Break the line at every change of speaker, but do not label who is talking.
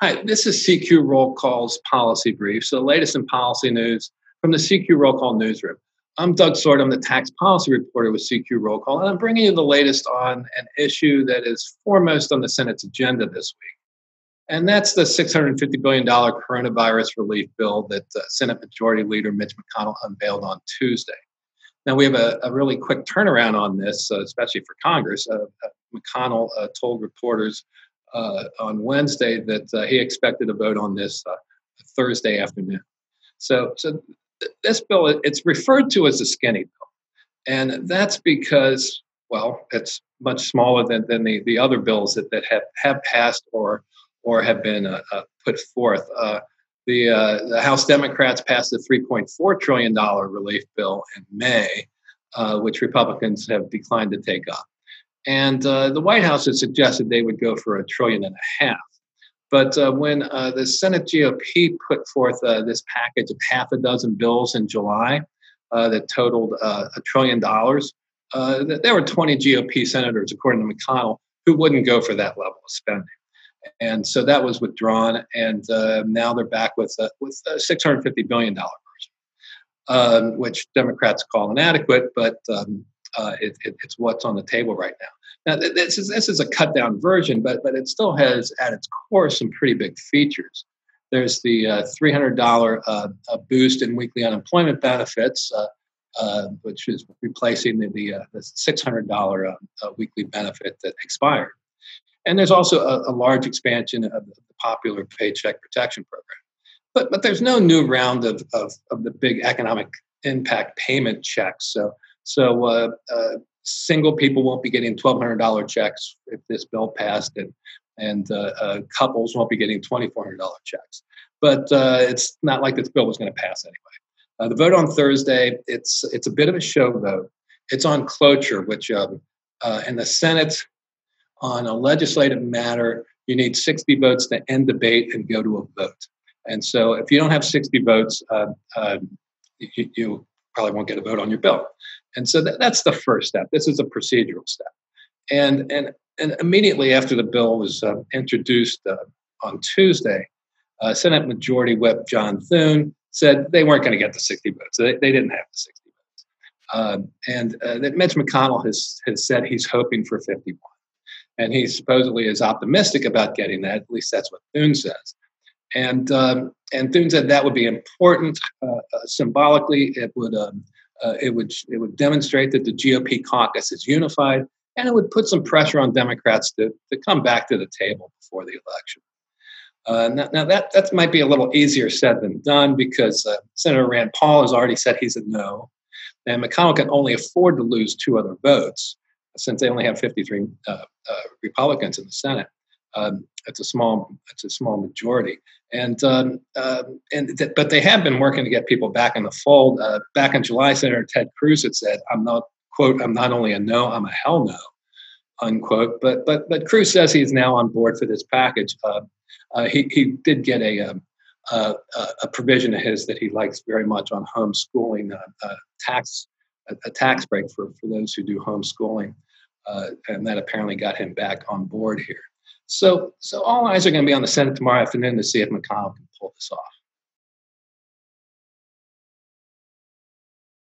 Hi, this is CQ Roll Call's policy brief. So, the latest in policy news from the CQ Roll Call newsroom. I'm Doug Sword. I'm the tax policy reporter with CQ Roll Call, and I'm bringing you the latest on an issue that is foremost on the Senate's agenda this week. And that's the $650 billion coronavirus relief bill that uh, Senate Majority Leader Mitch McConnell unveiled on Tuesday. Now, we have a, a really quick turnaround on this, uh, especially for Congress. Uh, uh McConnell uh, told reporters uh, on Wednesday that uh, he expected a vote on this uh, Thursday afternoon. So, so this bill it's referred to as a skinny bill, and that's because well, it's much smaller than, than the, the other bills that, that have, have passed or or have been uh, uh, put forth. Uh, the, the House Democrats passed a $3.4 trillion relief bill in May, which Republicans have declined to take up. And uh, the White House had suggested they would go for a trillion and a half. But uh, when uh, the Senate GOP put forth uh, this package of half a dozen bills in July uh, that totaled uh, a trillion dollars, there were 20 GOP senators, according to McConnell, who wouldn't go for that level of spending. And so that was withdrawn, and now they're back with, with a $650 billion version, um, which Democrats call inadequate, but um, uh, it, it, it's what's on the table right now. Now, this is this is a cut down version, but but it still has at its core some pretty big features. There's the uh, $300 uh, boost in weekly unemployment benefits, uh, uh, which is replacing the the, uh, the $600 weekly benefit that expired. And there's also a, a large expansion of the popular Paycheck Protection Program. But, but there's no new round of, of, of the big economic impact payment checks. So so uh, uh, single people won't be getting $1,200 checks if this bill passed, and and uh, uh couples won't be getting $2,400 checks. But uh, it's not like this bill was going to pass anyway. Uh, the vote on Thursday, it's it's a bit of a show vote. It's on cloture, which um, in the Senate, on a legislative matter, you need 60 votes to end debate and go to a vote. And so, if you don't have 60 votes, you, you probably won't get a vote on your bill. And so that, that's the first step. This is a procedural step. And, and, and immediately after the bill was uh, introduced uh, on Tuesday, uh, Senate Majority Whip John Thune said they weren't going to get the 60 votes. They, they didn't have the 60 votes. Um, and uh, that Mitch McConnell has, has said he's hoping for 51. And he supposedly is optimistic about getting that. At least that's what Thune says. And um, and Thune said that would be important uh, uh, symbolically. It would um, uh, it would it would demonstrate that the GOP caucus is unified, and it would put some pressure on Democrats to, to come back to the table before the election. Uh, now, now, that that might be a little easier said than done because uh, Senator Rand Paul has already said he's a no, and McConnell can only afford to lose two other votes since they only have 53 uh, uh, Republicans in the Senate. Um, it's a small it's a small majority, and um, uh, and th- but they have been working to get people back in the fold. Uh, back in July, Senator Ted Cruz had said, "I'm not quote I'm not only a no, I'm a hell no." Unquote. But but but Cruz says he's now on board for this package. Uh, uh he he did get a um, uh, a provision of his that he likes very much on homeschooling uh, tax a, a, tax break for for those who do homeschooling, and that apparently got him back on board here. So, so all eyes are going to be on the Senate tomorrow afternoon to see if McConnell can pull this off.